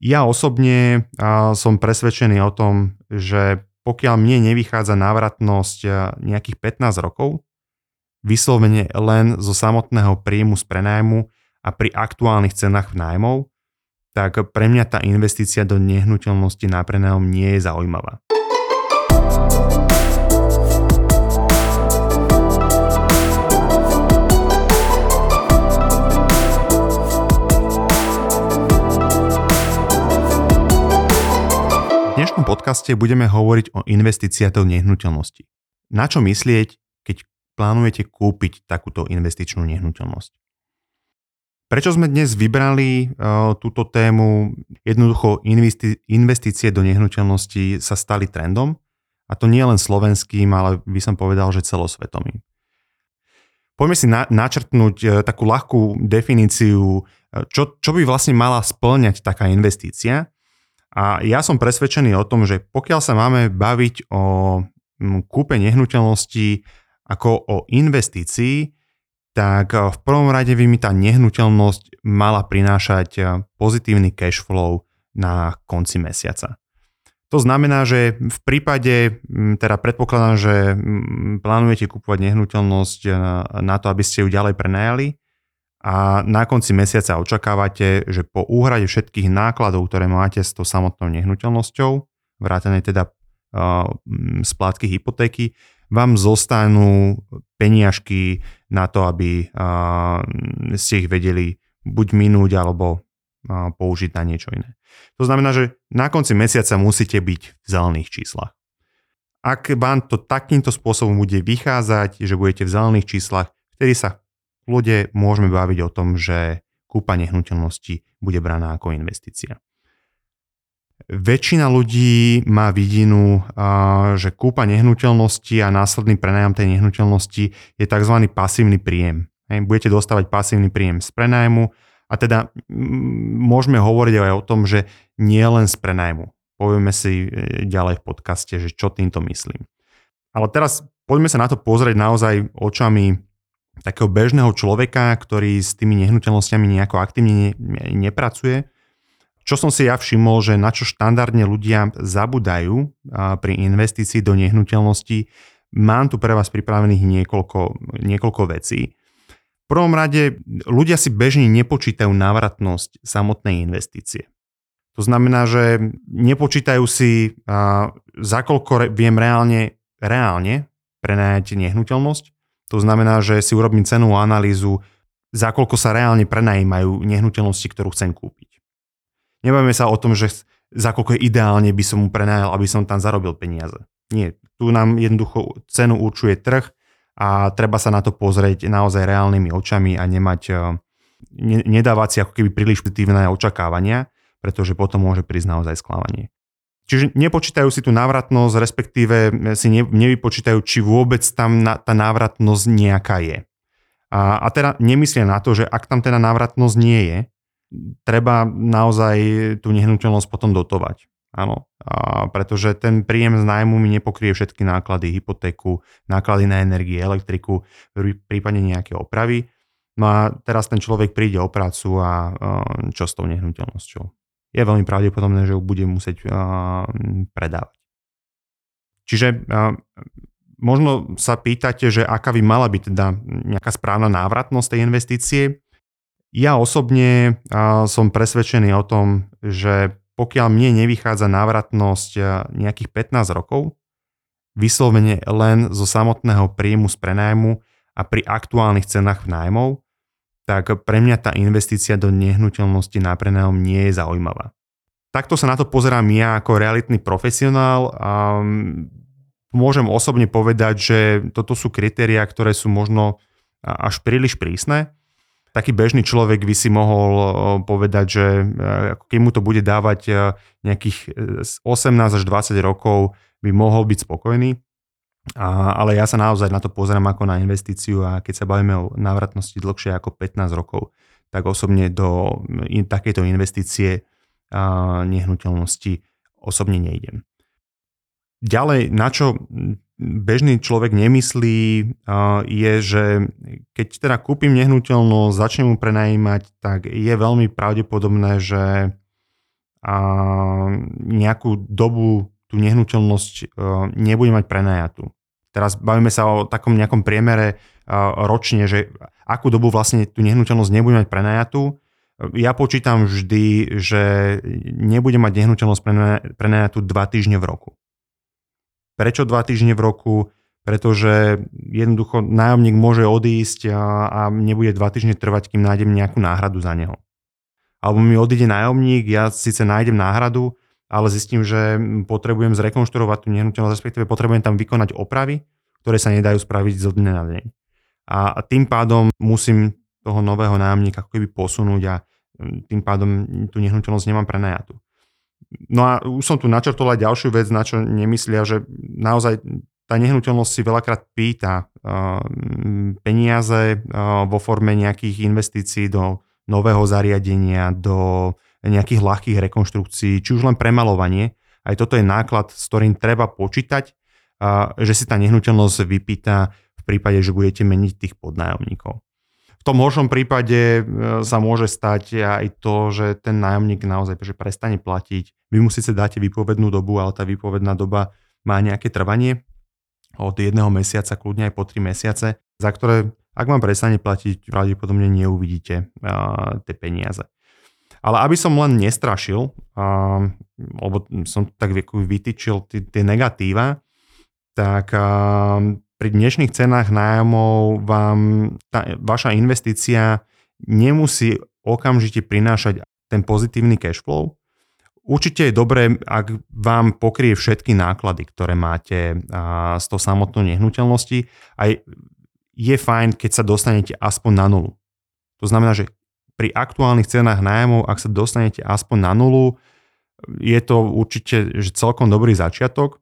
Ja osobne som presvedčený o tom, že pokiaľ mne nevychádza návratnosť nejakých 15 rokov, vyslovene len zo samotného príjmu z prenajmu a pri aktuálnych cenách nájmov, tak pre mňa tá investícia do nehnuteľnosti na prenajom nie je zaujímavá. Dnešnom podcaste budeme hovoriť o investíciách do nehnuteľnosti. Na čo myslieť, keď plánujete kúpiť takúto investičnú nehnuteľnosť? Prečo sme dnes vybrali uh, túto tému? Jednoducho investi- investície do nehnuteľnosti sa stali trendom a to nie len slovenským, ale by som povedal, že celosvetovým. Poďme si na- načrtnúť uh, takú ľahkú definíciu, uh, čo, čo by vlastne mala splňať taká investícia a ja som presvedčený o tom, že pokiaľ sa máme baviť o kúpe nehnuteľnosti ako o investícii, tak v prvom rade by mi tá nehnuteľnosť mala prinášať pozitívny cash flow na konci mesiaca. To znamená, že v prípade, teda predpokladám, že plánujete kúpovať nehnuteľnosť na to, aby ste ju ďalej prenajali, a na konci mesiaca očakávate, že po úhrade všetkých nákladov, ktoré máte s tou samotnou nehnuteľnosťou, vrátane teda uh, splátky hypotéky, vám zostanú peniažky na to, aby uh, ste ich vedeli buď minúť alebo uh, použiť na niečo iné. To znamená, že na konci mesiaca musíte byť v zelených číslach. Ak vám to takýmto spôsobom bude vychádzať, že budete v zelených číslach, vtedy sa kľude môžeme baviť o tom, že kúpa nehnuteľnosti bude braná ako investícia. Väčšina ľudí má vidinu, že kúpa nehnuteľnosti a následný prenajom tej nehnuteľnosti je tzv. pasívny príjem. Budete dostávať pasívny príjem z prenajmu a teda môžeme hovoriť aj o tom, že nie len z prenajmu. Povieme si e, ďalej v podcaste, že čo týmto myslím. Ale teraz poďme sa na to pozrieť naozaj očami takého bežného človeka, ktorý s tými nehnuteľnosťami nejako aktívne ne, nepracuje. Čo som si ja všimol, že na čo štandardne ľudia zabudajú pri investícii do nehnuteľnosti, mám tu pre vás pripravených niekoľko, niekoľko vecí. V prvom rade ľudia si bežne nepočítajú návratnosť samotnej investície. To znamená, že nepočítajú si, za koľko viem reálne, reálne prenajať nehnuteľnosť, to znamená, že si urobím cenú analýzu, za koľko sa reálne prenajímajú nehnuteľnosti, ktorú chcem kúpiť. Nebavíme sa o tom, že za koľko ideálne by som mu prenajal, aby som tam zarobil peniaze. Nie, tu nám jednoducho cenu určuje trh a treba sa na to pozrieť naozaj reálnymi očami a nemať, eh, ne, nedávať si ako keby príliš pozitívne očakávania, pretože potom môže prísť naozaj sklamanie. Čiže nepočítajú si tú návratnosť, respektíve si ne, nevypočítajú, či vôbec tam tá návratnosť nejaká je. A, a teda nemyslia na to, že ak tam teda návratnosť nie je, treba naozaj tú nehnuteľnosť potom dotovať. Áno, a pretože ten príjem z nájmu mi nepokrie všetky náklady, hypotéku, náklady na energie, elektriku, prípadne nejaké opravy. No a teraz ten človek príde o prácu a čo s tou nehnuteľnosťou je veľmi pravdepodobné, že ju bude musieť predávať. Čiže možno sa pýtate, že aká by mala byť teda nejaká správna návratnosť tej investície. Ja osobne som presvedčený o tom, že pokiaľ mne nevychádza návratnosť nejakých 15 rokov, vyslovene len zo samotného príjmu z prenajmu a pri aktuálnych cenách nájmov, tak pre mňa tá investícia do nehnuteľnosti na prenajom nie je zaujímavá. Takto sa na to pozerám ja ako realitný profesionál a môžem osobne povedať, že toto sú kritériá, ktoré sú možno až príliš prísne. Taký bežný človek by si mohol povedať, že keď mu to bude dávať nejakých 18 až 20 rokov, by mohol byť spokojný. A, ale ja sa naozaj na to pozerám ako na investíciu a keď sa bavíme o návratnosti dlhšie ako 15 rokov, tak osobne do in, takejto investície a, nehnuteľnosti osobne nejdem. Ďalej, na čo bežný človek nemyslí, a, je, že keď teda kúpim nehnuteľnosť, začnem mu prenajímať, tak je veľmi pravdepodobné, že a nejakú dobu tú nehnuteľnosť e, nebude mať prenajatú. Teraz bavíme sa o takom nejakom priemere ročne, že akú dobu vlastne tú nehnuteľnosť nebude mať prenajatú. Ja počítam vždy, že nebude mať nehnuteľnosť prenajatú dva týždne v roku. Prečo dva týždne v roku? Pretože jednoducho nájomník môže odísť a, nebude dva týždne trvať, kým nájdem nejakú náhradu za neho. Alebo mi odíde nájomník, ja síce nájdem náhradu, ale zistím, že potrebujem zrekonštruovať tú nehnuteľnosť, respektíve potrebujem tam vykonať opravy, ktoré sa nedajú spraviť zo dňa na deň. A tým pádom musím toho nového nájomníka ako keby posunúť a tým pádom tú nehnuteľnosť nemám prenajatú. No a už som tu načrtol aj ďalšiu vec, na čo nemyslia, že naozaj tá nehnuteľnosť si veľakrát pýta uh, peniaze vo forme nejakých investícií do nového zariadenia, do nejakých ľahkých rekonštrukcií, či už len premalovanie. Aj toto je náklad, s ktorým treba počítať, že si tá nehnuteľnosť vypýta v prípade, že budete meniť tých podnájomníkov. V tom horšom prípade e, sa môže stať aj to, že ten nájomník naozaj že prestane platiť. Vy mu síce dáte výpovednú dobu, ale tá výpovedná doba má nejaké trvanie od jedného mesiaca, kľudne aj po tri mesiace, za ktoré, ak vám prestane platiť, pravdepodobne neuvidíte uh, tie peniaze. Ale aby som len nestrašil, uh, lebo som tak vytýčil tie negatíva, tak uh, pri dnešných cenách nájomov vám tá vaša investícia nemusí okamžite prinášať ten pozitívny cash flow. Určite je dobré, ak vám pokrie všetky náklady, ktoré máte s tou samotnou nehnuteľnosti. Aj je fajn, keď sa dostanete aspoň na nulu. To znamená, že pri aktuálnych cenách nájomov, ak sa dostanete aspoň na nulu, je to určite že celkom dobrý začiatok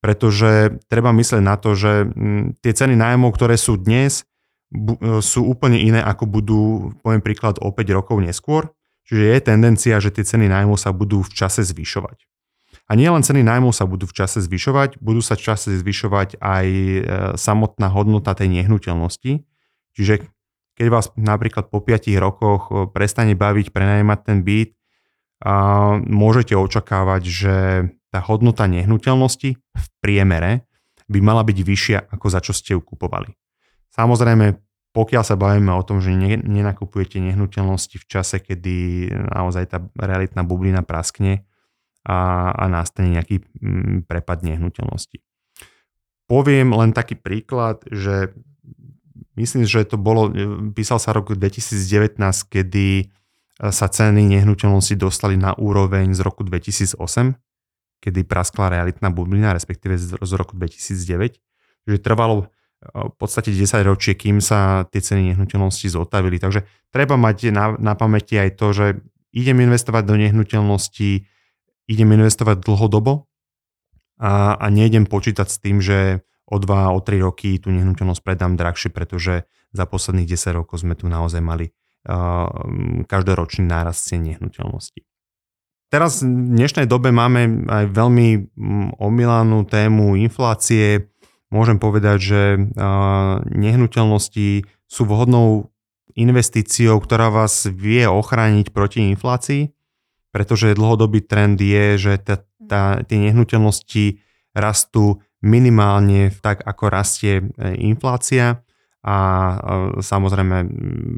pretože treba myslieť na to, že mm, tie ceny nájmov, ktoré sú dnes, e, sú úplne iné, ako budú, poviem príklad, o 5 rokov neskôr. Čiže je tendencia, že tie ceny nájmov sa budú v čase zvyšovať. A nie len ceny nájmov sa budú v čase zvyšovať, budú sa v čase zvyšovať aj e, samotná hodnota tej nehnuteľnosti. Čiže keď vás napríklad po 5 rokoch e, prestane baviť prenajmať ten byt, a môžete očakávať, že tá hodnota nehnuteľnosti v priemere by mala byť vyššia, ako za čo ste ju kupovali. Samozrejme, pokiaľ sa bavíme o tom, že nenakupujete nehnuteľnosti v čase, kedy naozaj tá realitná bublina praskne a, a nastane nejaký mm, prepad nehnuteľnosti. Poviem len taký príklad, že myslím, že to bolo, písal sa rok 2019, kedy sa ceny nehnuteľnosti dostali na úroveň z roku 2008, kedy praskla realitná bublina, respektíve z, roku 2009. Že trvalo v podstate 10 ročie, kým sa tie ceny nehnuteľnosti zotavili. Takže treba mať na, na pamäti aj to, že idem investovať do nehnuteľnosti, idem investovať dlhodobo a, a nejdem počítať s tým, že o 2, o 3 roky tú nehnuteľnosť predám drahšie, pretože za posledných 10 rokov sme tu naozaj mali uh, každoročný nárast cien nehnuteľnosti. Teraz v dnešnej dobe máme aj veľmi mm, omilanú tému inflácie. Môžem povedať, že nehnuteľnosti sú vhodnou investíciou, ktorá vás vie ochrániť proti inflácii, pretože dlhodobý trend je, že tie nehnuteľnosti rastú minimálne tak, ako rastie e, inflácia a samozrejme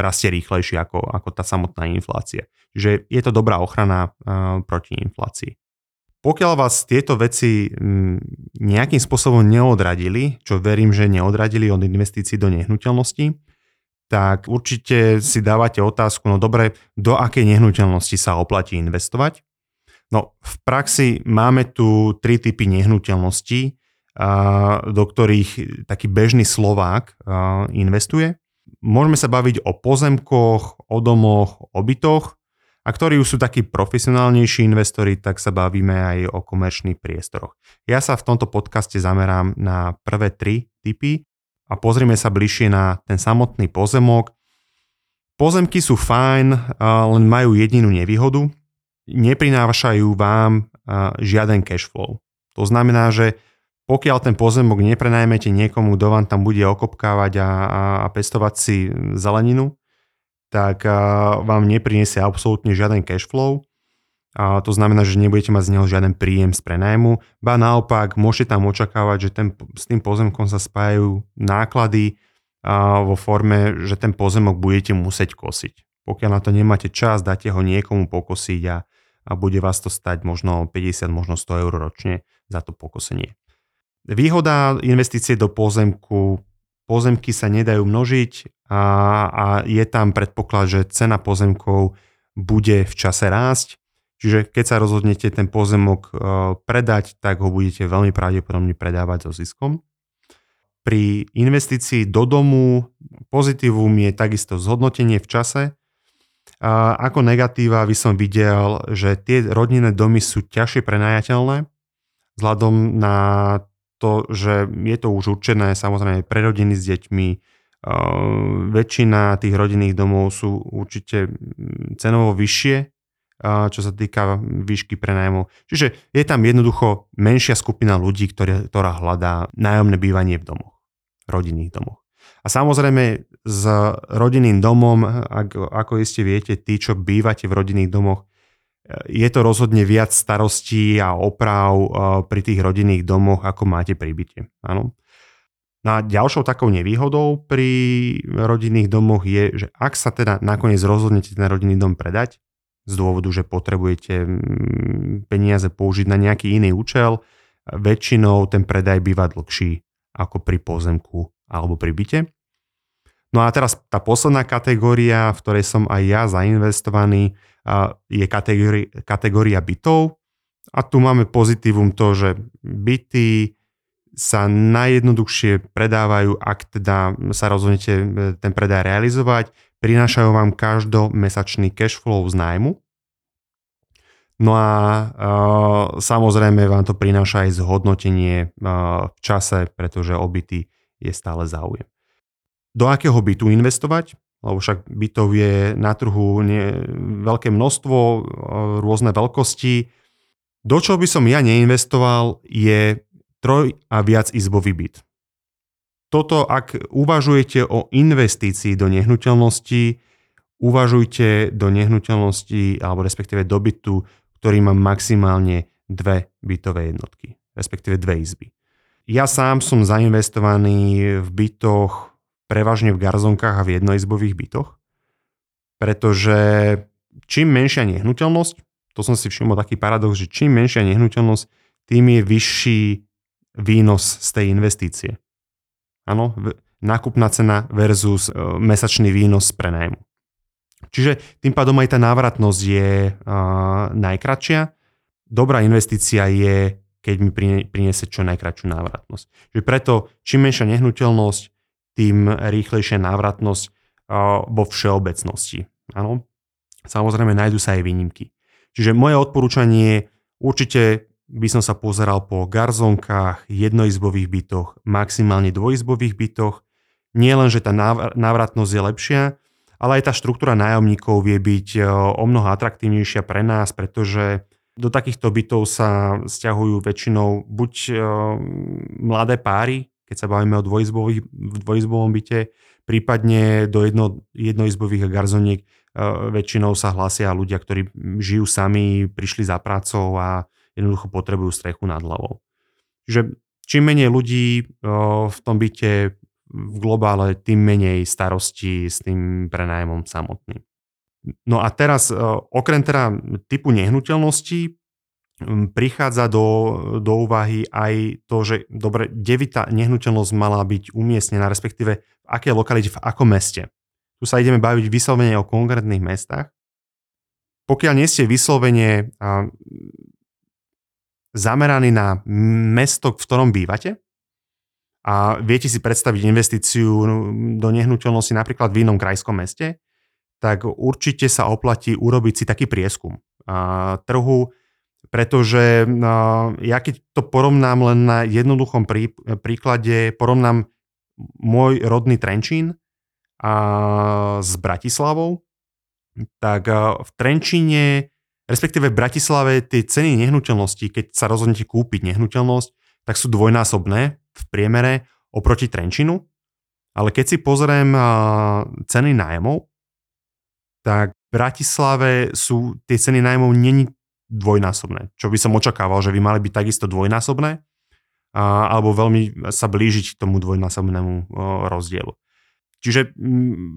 rastie rýchlejšie ako, ako tá samotná inflácia. Čiže je to dobrá ochrana proti inflácii. Pokiaľ vás tieto veci nejakým spôsobom neodradili, čo verím, že neodradili od investícií do nehnuteľnosti, tak určite si dávate otázku, no dobre, do akej nehnuteľnosti sa oplatí investovať? No v praxi máme tu tri typy nehnuteľností, do ktorých taký bežný Slovák investuje. Môžeme sa baviť o pozemkoch, o domoch, o bytoch a ktorí už sú takí profesionálnejší investori, tak sa bavíme aj o komerčných priestoroch. Ja sa v tomto podcaste zamerám na prvé tri typy a pozrime sa bližšie na ten samotný pozemok. Pozemky sú fajn, len majú jedinú nevýhodu. Neprinášajú vám žiaden cash flow. To znamená, že pokiaľ ten pozemok neprenajmete niekomu, kto vám tam bude okopkávať a, a, a pestovať si zeleninu, tak a, vám nepriniesie absolútne žiaden cash flow. A to znamená, že nebudete mať z neho žiaden príjem z prenajmu, ba naopak môžete tam očakávať, že ten, s tým pozemkom sa spájajú náklady a vo forme, že ten pozemok budete musieť kosiť. Pokiaľ na to nemáte čas, dáte ho niekomu pokosiť a, a bude vás to stať možno 50, možno 100 eur ročne za to pokosenie. Výhoda investície do pozemku, pozemky sa nedajú množiť a, a je tam predpoklad, že cena pozemkov bude v čase rásť Čiže keď sa rozhodnete ten pozemok e, predať, tak ho budete veľmi pravdepodobne predávať so ziskom. Pri investícii do domu pozitívum je takisto zhodnotenie v čase. A ako negatíva by som videl, že tie rodinné domy sú ťažšie prenajateľné, vzhľadom na to, že je to už určené samozrejme pre rodiny s deťmi. E, väčšina tých rodinných domov sú určite cenovo vyššie čo sa týka výšky prenajmu. Čiže je tam jednoducho menšia skupina ľudí, ktoré, ktorá hľadá nájomné bývanie v domoch, rodinných domoch. A samozrejme s rodinným domom, ako, ako iste viete, tí, čo bývate v rodinných domoch, je to rozhodne viac starostí a oprav pri tých rodinných domoch, ako máte pri byte. Áno. No a ďalšou takou nevýhodou pri rodinných domoch je, že ak sa teda nakoniec rozhodnete ten rodinný dom predať, z dôvodu, že potrebujete mm, peniaze použiť na nejaký iný účel, väčšinou ten predaj býva dlhší ako pri pozemku alebo pri byte. No a teraz tá posledná kategória, v ktorej som aj ja zainvestovaný, je kategória, kategória bytov. A tu máme pozitívum to, že byty sa najjednoduchšie predávajú, ak teda sa rozhodnete e, ten predaj realizovať prinášajú vám každomesačný cash flow z nájmu. No a uh, samozrejme vám to prináša aj zhodnotenie uh, v čase, pretože obyty je stále záujem. Do akého bytu investovať? Lebo však bytov je na trhu nie, veľké množstvo, uh, rôzne veľkosti. Do čoho by som ja neinvestoval je troj a viac izbový byt toto, ak uvažujete o investícii do nehnuteľnosti, uvažujte do nehnuteľnosti alebo respektíve do bytu, ktorý má maximálne dve bytové jednotky, respektíve dve izby. Ja sám som zainvestovaný v bytoch, prevažne v garzonkách a v jednoizbových bytoch, pretože čím menšia nehnuteľnosť, to som si všimol taký paradox, že čím menšia nehnuteľnosť, tým je vyšší výnos z tej investície. Áno, nákupná cena versus e, mesačný výnos z prenajmu. Čiže tým pádom aj tá návratnosť je uh, najkračšia. Dobrá investícia je, keď mi priniesie čo najkračšiu návratnosť. Čiže preto, čím menšia nehnuteľnosť, tým rýchlejšia návratnosť vo všeobecnosti. Áno. Samozrejme, nájdú sa aj výnimky. Čiže moje odporúčanie určite by som sa pozeral po garzonkách, jednoizbových bytoch, maximálne dvojizbových bytoch. Nie len, že tá návratnosť je lepšia, ale aj tá štruktúra nájomníkov vie byť e, o mnoho atraktívnejšia pre nás, pretože do takýchto bytov sa stiahujú väčšinou buď e, mladé páry, keď sa bavíme o dvojizbovom byte, prípadne do jedno, jednoizbových garzoniek e, väčšinou sa hlásia ľudia, ktorí žijú sami, prišli za prácou a jednoducho potrebujú strechu nad hlavou. Čiže čím menej ľudí v tom byte v globále, tým menej starosti s tým prenájmom samotným. No a teraz, okrem teda typu nehnuteľnosti, prichádza do, do úvahy aj to, že dobre, devita nehnuteľnosť mala byť umiestnená, respektíve v akej lokalite, v akom meste. Tu sa ideme baviť vyslovene o konkrétnych mestách. Pokiaľ nie ste vyslovene zameraný na mesto, v ktorom bývate a viete si predstaviť investíciu do nehnuteľnosti napríklad v inom krajskom meste, tak určite sa oplatí urobiť si taký prieskum a, trhu, pretože a, ja keď to porovnám len na jednoduchom prí, príklade, porovnám môj rodný Trenčín a, s Bratislavou, tak a, v Trenčíne respektíve v Bratislave tie ceny nehnuteľností, keď sa rozhodnete kúpiť nehnuteľnosť, tak sú dvojnásobné v priemere oproti Trenčinu. Ale keď si pozriem ceny nájmov, tak v Bratislave sú tie ceny nájmov není dvojnásobné. Čo by som očakával, že by mali byť takisto dvojnásobné, alebo veľmi sa blížiť k tomu dvojnásobnému rozdielu. Čiže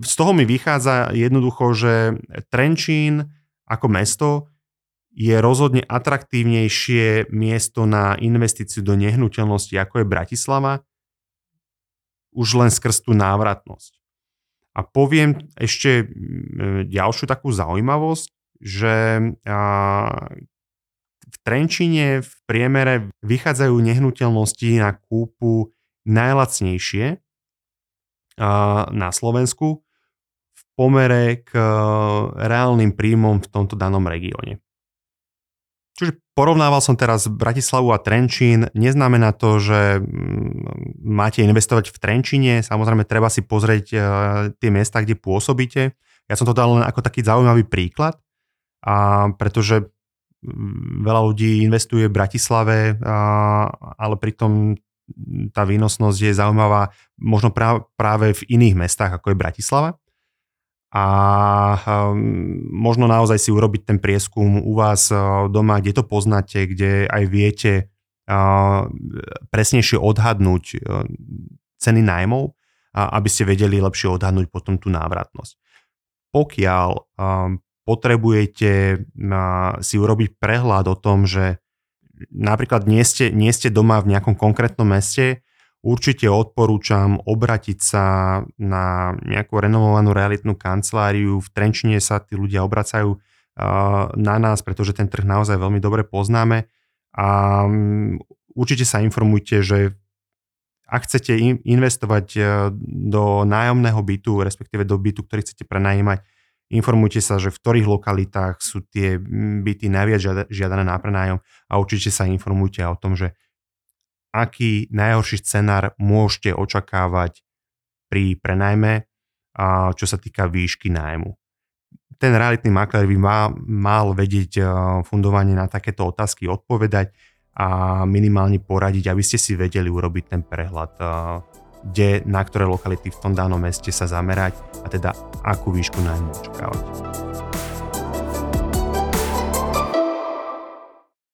z toho mi vychádza jednoducho, že Trenčín ako mesto je rozhodne atraktívnejšie miesto na investíciu do nehnuteľnosti, ako je Bratislava, už len skrz tú návratnosť. A poviem ešte ďalšiu takú zaujímavosť, že v Trenčine v priemere vychádzajú nehnuteľnosti na kúpu najlacnejšie na Slovensku v pomere k reálnym príjmom v tomto danom regióne. Čiže porovnával som teraz Bratislavu a Trenčín. Neznamená to, že mm, máte investovať v Trenčine. Samozrejme, treba si pozrieť tie miesta, kde pôsobíte. Ja som to dal len ako taký zaujímavý príklad, a pretože mm, veľa ľudí investuje v Bratislave, a, ale pritom tá výnosnosť je zaujímavá možno práve v iných mestách, ako je Bratislava. A um, možno naozaj si urobiť ten prieskum u vás uh, doma, kde to poznáte, kde aj viete uh, presnejšie odhadnúť uh, ceny nájmov, aby ste vedeli lepšie odhadnúť potom tú návratnosť. Pokiaľ um, potrebujete si urobiť prehľad o tom, že napríklad nie ste, nie ste doma v nejakom konkrétnom meste, určite odporúčam obratiť sa na nejakú renovovanú realitnú kanceláriu. V Trenčine sa tí ľudia obracajú na nás, pretože ten trh naozaj veľmi dobre poznáme a určite sa informujte, že ak chcete investovať e, do nájomného bytu, respektíve do bytu, ktorý chcete prenajímať, Informujte sa, že v ktorých lokalitách sú tie byty najviac žiadané na prenájom a určite sa informujte o tom, že aký najhorší scenár môžete očakávať pri prenajme, čo sa týka výšky nájmu. Ten realitný makler by mal, mal vedieť fundovanie na takéto otázky odpovedať a minimálne poradiť, aby ste si vedeli urobiť ten prehľad kde, na ktoré lokality v tom danom meste sa zamerať a teda akú výšku nájmu očakávať.